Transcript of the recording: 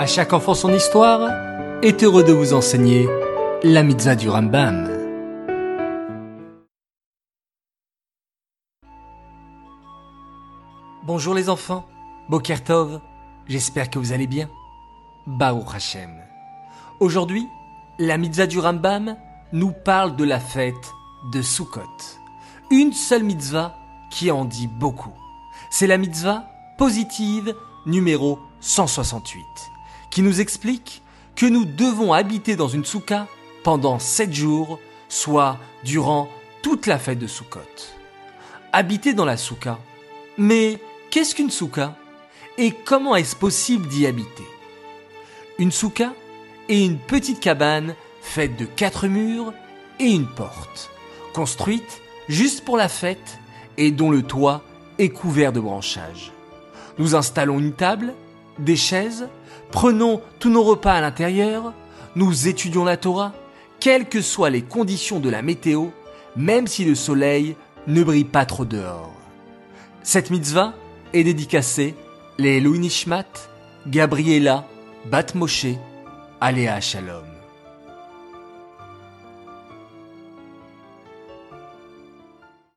À chaque enfant son histoire est heureux de vous enseigner la mitzvah du Rambam. Bonjour les enfants, Boker Tov, j'espère que vous allez bien. Baruch Hashem. Aujourd'hui, la mitzvah du Rambam nous parle de la fête de Sukkot. Une seule mitzvah qui en dit beaucoup. C'est la mitzvah positive numéro 168, qui nous explique que nous devons habiter dans une souka pendant sept jours, soit durant toute la fête de Sukkot. Habiter dans la souka. Mais qu'est-ce qu'une souka Et comment est-ce possible d'y habiter? Une souka est une petite cabane faite de quatre murs et une porte, construite juste pour la fête et dont le toit est couvert de branchages. Nous installons une table, des chaises, prenons tous nos repas à l'intérieur, nous étudions la Torah, quelles que soient les conditions de la météo, même si le soleil ne brille pas trop dehors. Cette mitzvah est dédicacée les Louis Nishmat, Gabriela, Bat Moshe, Aléa Shalom.